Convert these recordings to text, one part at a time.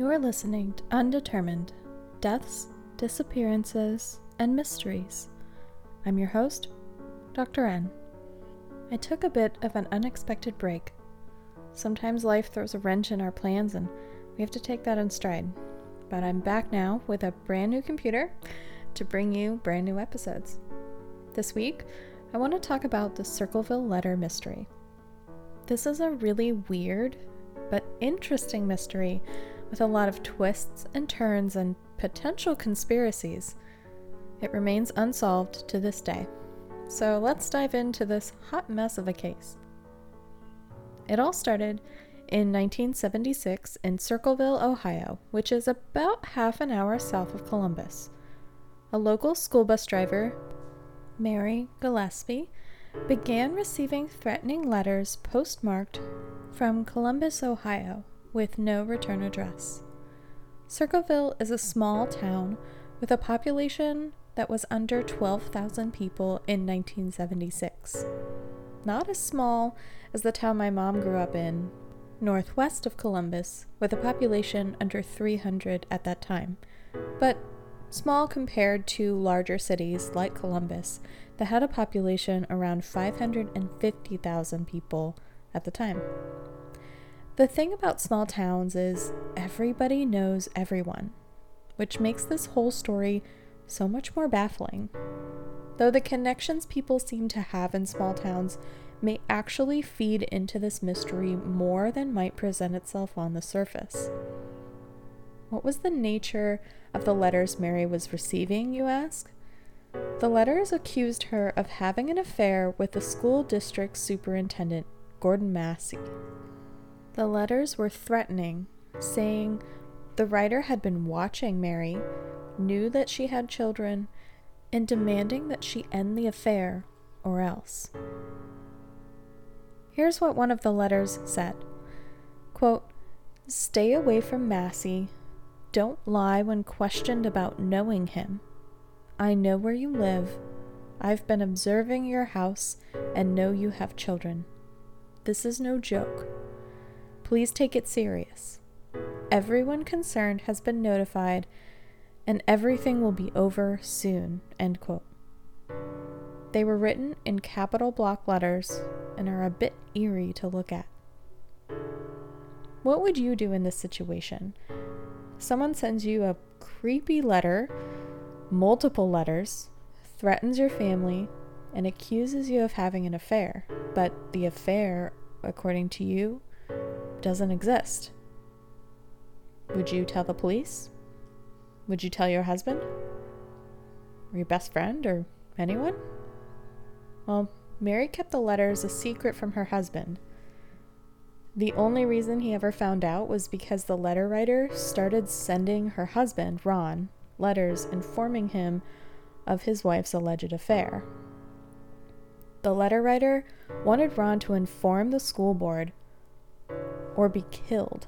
You're listening to Undetermined Deaths, Disappearances, and Mysteries. I'm your host, Dr. N. I took a bit of an unexpected break. Sometimes life throws a wrench in our plans and we have to take that in stride. But I'm back now with a brand new computer to bring you brand new episodes. This week, I want to talk about the Circleville Letter Mystery. This is a really weird but interesting mystery with a lot of twists and turns and potential conspiracies. It remains unsolved to this day. So let's dive into this hot mess of a case. It all started in 1976 in Circleville, Ohio, which is about half an hour south of Columbus. A local school bus driver, Mary Gillispie, began receiving threatening letters postmarked from Columbus, Ohio, with no return address. Circleville is a small town with a population that was under 12,000 people in 1976. Not as small as the town my mom grew up in, northwest of Columbus, with a population under 300 at that time, but small compared to larger cities like Columbus that had a population around 550,000 people at the time. The thing about small towns is everybody knows everyone, which makes this whole story so much more baffling. Though the connections people seem to have in small towns may actually feed into this mystery more than might present itself on the surface. What was the nature of the letters Mary was receiving, you ask? The letters accused her of having an affair with the school district superintendent, Gordon Massie. The letters were threatening, saying the writer had been watching Mary, knew that she had children, and demanding that she end the affair or else. Here's what one of the letters said quote, Stay away from Massie. Don't lie when questioned about knowing him. I know where you live. I've been observing your house and know you have children. This is no joke. Please take it serious. Everyone concerned has been notified, and everything will be over soon. End quote. They were written in capital block letters and are a bit eerie to look at. What would you do in this situation? Someone sends you a creepy letter, multiple letters, threatens your family, and accuses you of having an affair, but the affair, according to you, doesn't exist. Would you tell the police? Would you tell your husband? Or your best friend? Or anyone? Well, Mary kept the letters a secret from her husband. The only reason he ever found out was because the letter writer started sending her husband, Ron, letters informing him of his wife's alleged affair. The letter writer wanted Ron to inform the school board or be killed.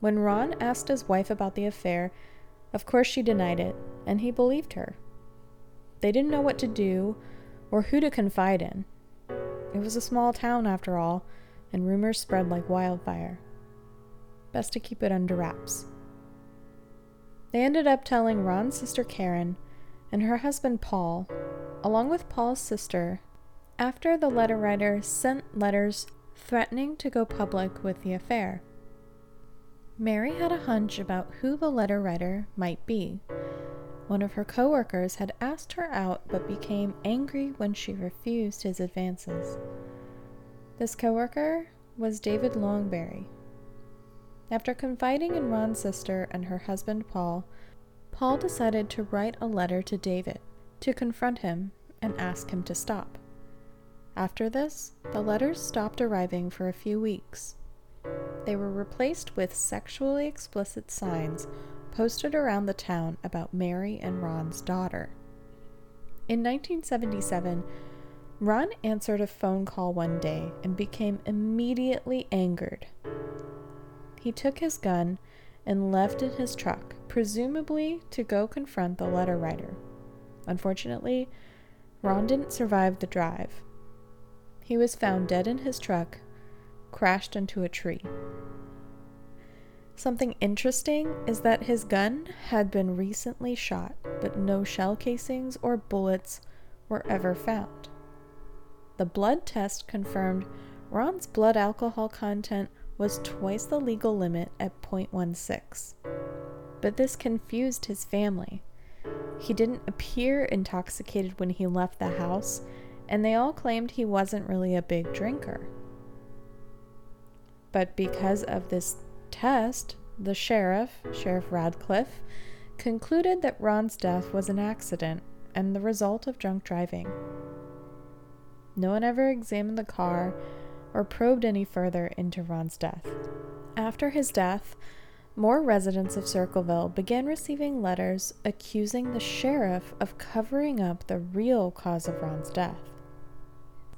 When Ron asked his wife about the affair, of course she denied it, and he believed her. They didn't know what to do or who to confide in. It was a small town, after all, and rumors spread like wildfire. Best to keep it under wraps. They ended up telling Ron's sister Karen and her husband Paul, along with Paul's sister, after the letter writer sent letters threatening to go public with the affair. Mary had a hunch about who the letter writer might be. One of her coworkers had asked her out but became angry when she refused his advances. This coworker was David Longberry. After confiding in Ron's sister and her husband Paul, Paul decided to write a letter to David to confront him and ask him to stop. After this, the letters stopped arriving for a few weeks. They were replaced with sexually explicit signs posted around the town about Mary and Ron's daughter. In 1977, Ron answered a phone call one day and became immediately angered. He took his gun and left in his truck, presumably to go confront the letter writer. Unfortunately, Ron didn't survive the drive. He was found dead in his truck, crashed into a tree. Something interesting is that his gun had been recently shot, but no shell casings or bullets were ever found. The blood test confirmed Ron's blood alcohol content was twice the legal limit at 0.16. But this confused his family. He didn't appear intoxicated when he left the house, and they all claimed he wasn't really a big drinker. But because of this test, the sheriff, Sheriff Radcliffe, concluded that Ron's death was an accident and the result of drunk driving. No one ever examined the car or probed any further into Ron's death. After his death, more residents of Circleville began receiving letters accusing the sheriff of covering up the real cause of Ron's death.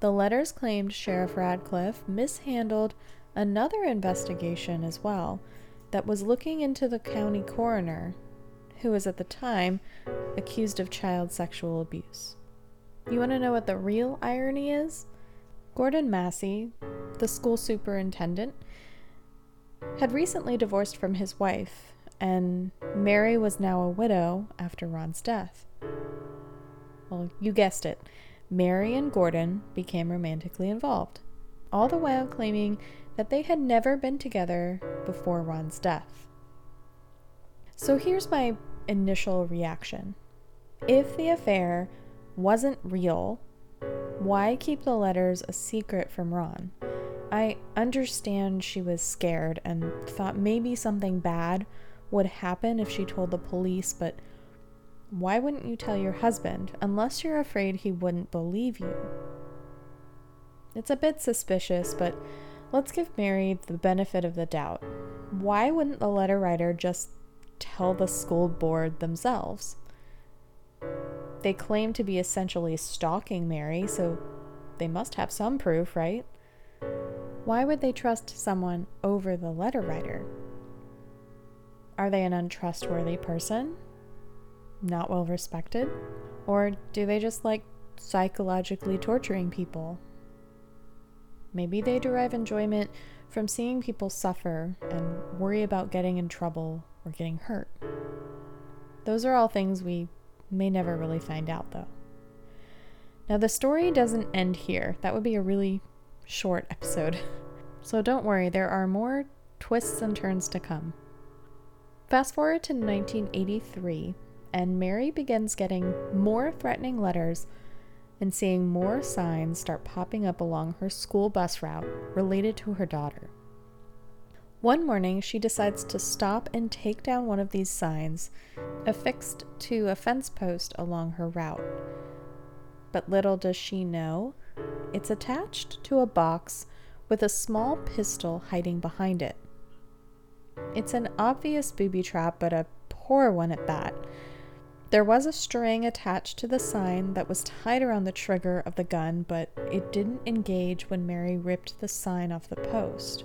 The letters claimed Sheriff Radcliffe mishandled another investigation as well that was looking into the county coroner, who was at the time accused of child sexual abuse. You want to know what the real irony is? Gordon Massie, the school superintendent, had recently divorced from his wife, and Mary was now a widow after Ron's death. Well, you guessed it. Mary and Gordon became romantically involved, all the while claiming that they had never been together before Ron's death. So here's my initial reaction. If the affair wasn't real, why keep the letters a secret from Ron? I understand she was scared and thought maybe something bad would happen if she told the police, but why wouldn't you tell your husband unless you're afraid he wouldn't believe you? It's a bit suspicious, but Let's give Mary the benefit of the doubt. Why wouldn't the letter writer just tell the school board themselves? They claim to be essentially stalking Mary, so they must have some proof, right? Why would they trust someone over the letter writer? Are they an untrustworthy person? Not well respected? Or do they just like psychologically torturing people Maybe they derive enjoyment from seeing people suffer and worry about getting in trouble or getting hurt. Those are all things we may never really find out, though. Now, the story doesn't end here. That would be a really short episode. So don't worry, there are more twists and turns to come. Fast forward to 1983, and Mary begins getting more threatening letters and seeing more signs start popping up along her school bus route related to her daughter. One morning, she decides to stop and take down one of these signs affixed to a fence post along her route. But little does she know, it's attached to a box with a small pistol hiding behind it. It's an obvious booby trap, but a poor one at that there was a string attached to the sign that was tied around the trigger of the gun, but it didn't engage when Mary ripped the sign off the post.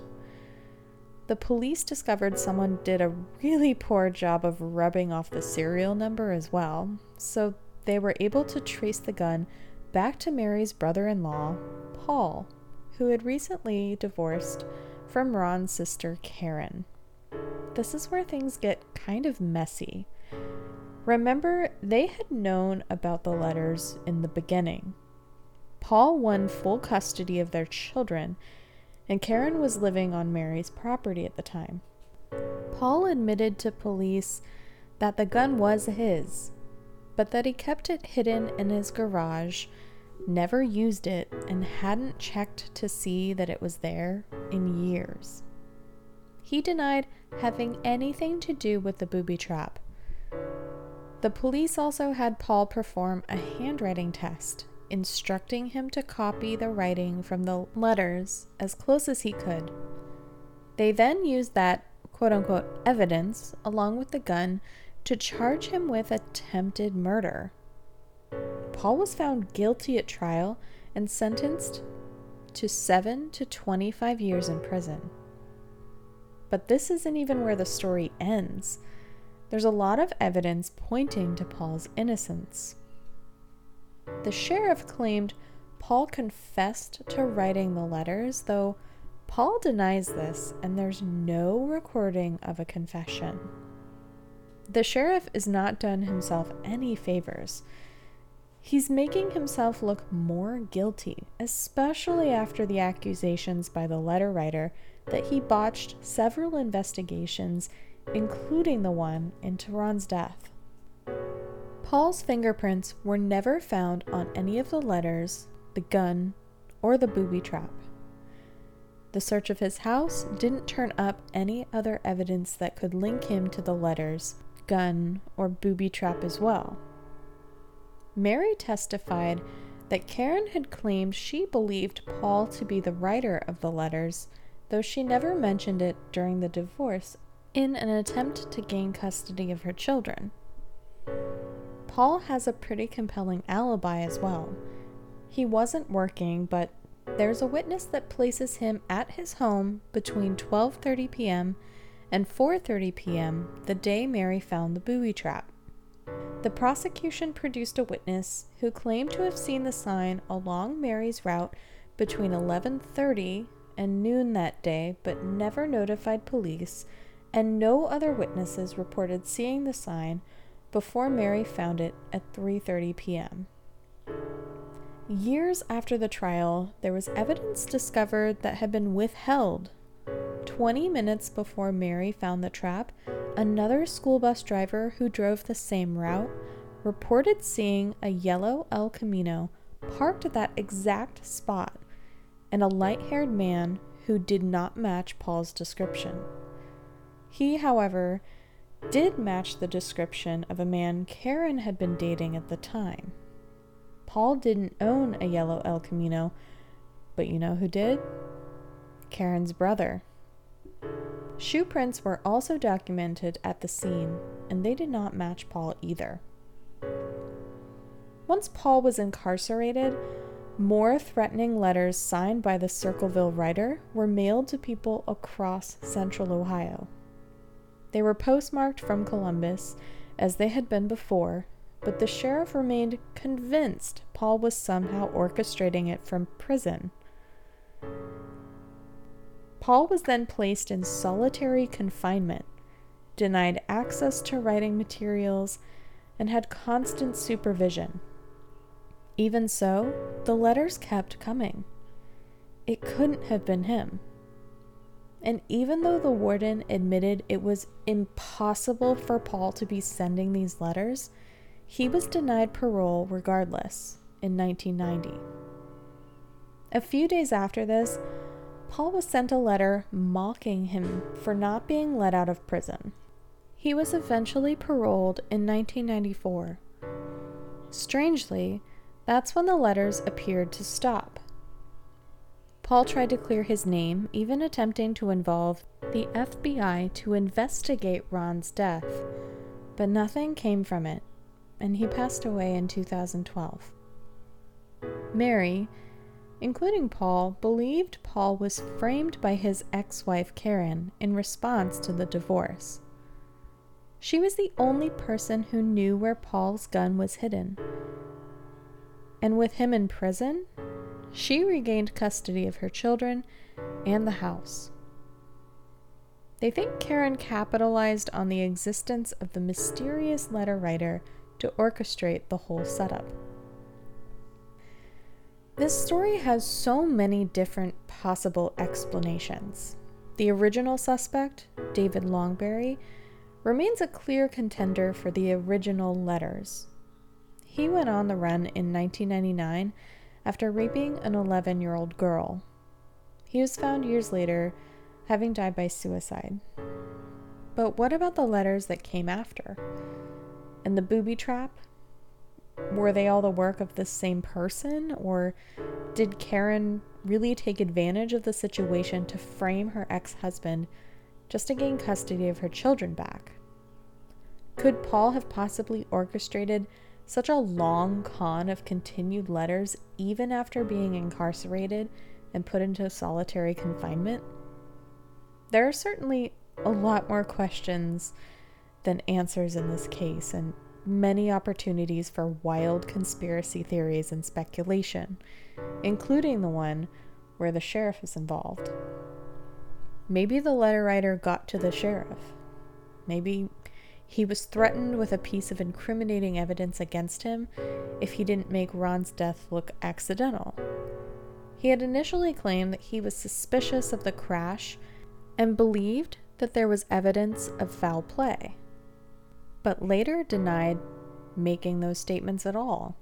The police discovered someone did a really poor job of rubbing off the serial number as well, so they were able to trace the gun back to Mary's brother in law, Paul, who had recently divorced from Ron's sister, Karen. This is where things get kind of messy. Remember, they had known about the letters in the beginning. Paul won full custody of their children, and Karen was living on Mary's property at the time. Paul admitted to police that the gun was his, but that he kept it hidden in his garage, never used it, and hadn't checked to see that it was there in years. He denied having anything to do with the booby trap the police also had Paul perform a handwriting test, instructing him to copy the writing from the letters as close as he could. They then used that quote unquote evidence along with the gun to charge him with attempted murder. Paul was found guilty at trial and sentenced to 7 to 25 years in prison. But this isn't even where the story ends. There's a lot of evidence pointing to Paul's innocence. The sheriff claimed Paul confessed to writing the letters, though Paul denies this, and there's no recording of a confession. The sheriff is not done himself any favors. He's making himself look more guilty, especially after the accusations by the letter writer that he botched several investigations, including the one in Ron's death. Paul's fingerprints were never found on any of the letters, the gun, or the booby trap. The search of his house didn't turn up any other evidence that could link him to the letters, gun, or booby trap as well. Mary testified that Karen had claimed she believed Paul to be the writer of the letters, though she never mentioned it during the divorce in an attempt to gain custody of her children. Paul has a pretty compelling alibi as well. He wasn't working, but there's a witness that places him at his home between 12:30 p.m. and 4:30 p.m. the day Mary found the booby trap. The prosecution produced a witness who claimed to have seen the sign along Mary's route between 11:30 and noon that day, but never notified police, and no other witnesses reported seeing the sign before Mary found it at 3:30 p.m. Years after the trial, there was evidence discovered that had been withheld. 20 minutes before Mary found the trap, another school bus driver who drove the same route reported seeing a yellow El Camino parked at that exact spot and a light haired man who did not match Paul's description. He, however, did match the description of a man Karen had been dating at the time. Paul didn't own a yellow El Camino, but you know who did? Karen's brother. Shoe prints were also documented at the scene, and they did not match Paul either. Once Paul was incarcerated, more threatening letters signed by the Circleville writer were mailed to people across central Ohio. They were postmarked from Columbus, as they had been before, but the sheriff remained convinced Paul was somehow orchestrating it from prison. Paul was then placed in solitary confinement, denied access to writing materials, and had constant supervision. Even so, the letters kept coming. It couldn't have been him. And even though the warden admitted it was impossible for Paul to be sending these letters, he was denied parole regardless in 1990. A few days after this, Paul was sent a letter mocking him for not being let out of prison. He was eventually paroled in 1994. Strangely, that's when the letters appeared to stop. Paul tried to clear his name, even attempting to involve the FBI to investigate Ron's death, but nothing came from it and he passed away in 2012. Mary, including Paul, believed Paul was framed by his ex wife Karen in response to the divorce. She was the only person who knew where Paul's gun was hidden. And with him in prison, she regained custody of her children and the house. They think Karen capitalized on the existence of the mysterious letter writer to orchestrate the whole setup. This story has so many different possible explanations. The original suspect, David Longberry, remains a clear contender for the original letters. He went on the run in 1999 after raping an 11 year old girl. He was found years later, having died by suicide. But what about the letters that came after? and the booby trap? Were they all the work of the same person? Or did Karen really take advantage of the situation to frame her ex husband just to gain custody of her children back? Could Paul have possibly orchestrated such a long con of continued letters even after being incarcerated and put into solitary confinement? There are certainly a lot more questions than answers in this case, and many opportunities for wild conspiracy theories and speculation, including the one where the sheriff is involved. maybe the letter writer got to the sheriff. Maybe he was threatened with a piece of incriminating evidence against him if he didn't make Ron's death look accidental. He had initially claimed that he was suspicious of the crash and believed that there was evidence of foul play, but later denied making those statements at all.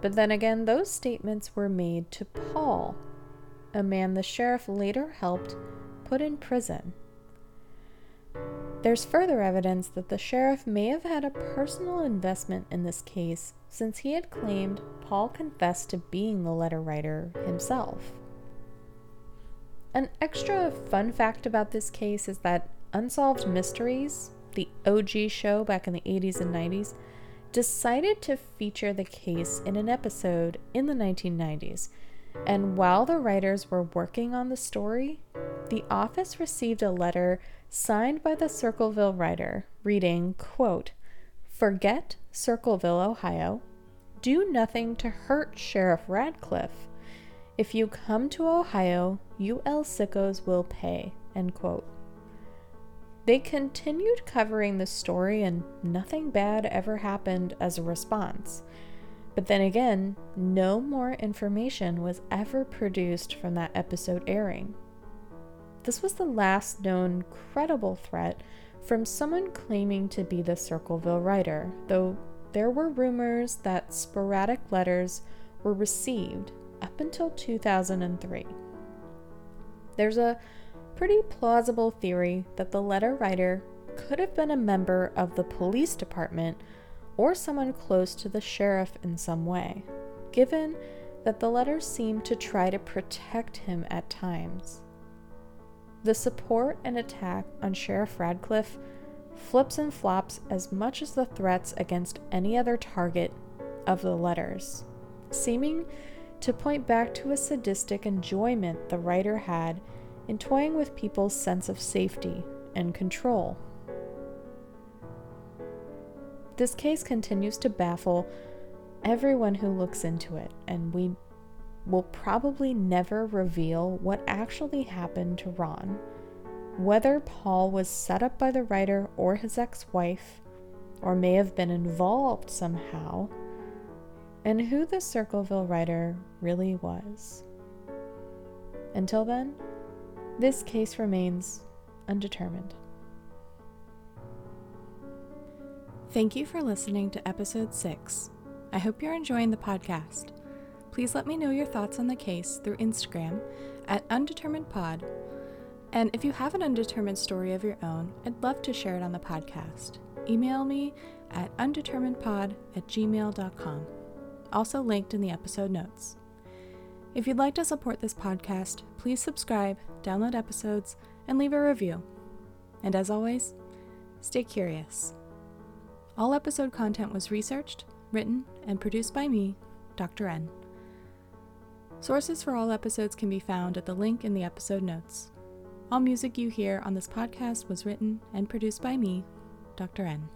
But then again, those statements were made to Paul, a man the sheriff later helped put in prison there's further evidence that the sheriff may have had a personal investment in this case since he had claimed Paul confessed to being the letter writer himself. An extra fun fact about this case is that Unsolved Mysteries, the OG show back in the 80s and 90s, decided to feature the case in an episode in the 1990s. And while the writers were working on the story, the office received a letter signed by the Circleville writer, reading, quote, Forget Circleville, Ohio. Do nothing to hurt Sheriff Radcliffe. If you come to Ohio, you El Sickos will pay. End quote. They continued covering the story, and nothing bad ever happened as a response. But then again, no more information was ever produced from that episode airing. This was the last known credible threat from someone claiming to be the Circleville writer, though there were rumors that sporadic letters were received up until 2003. There's a pretty plausible theory that the letter writer could have been a member of the police department or someone close to the sheriff in some way, given that the letters seemed to try to protect him at times. The support and attack on Sheriff Radcliffe flips and flops as much as the threats against any other target of the letters, seeming to point back to a sadistic enjoyment the writer had in toying with people's sense of safety and control. This case continues to baffle everyone who looks into it, and we will probably never reveal what actually happened to Ron. Whether Paul was set up by the writer or his ex wife, or may have been involved somehow, and who the Circleville writer really was. Until then, this case remains undetermined. Thank you for listening to episode 6. I hope you're enjoying the podcast please let me know your thoughts on the case through Instagram at undeterminedpod. And if you have an undetermined story of your own, I'd love to share it on the podcast. Email me at undeterminedpod at gmail.com, also linked in the episode notes. If you'd like to support this podcast, please subscribe, download episodes, and leave a review. And as always, stay curious. All episode content was researched, written, and produced by me, Dr. N. Sources for all episodes can be found at the link in the episode notes. All music you hear on this podcast was written and produced by me, Dr. N.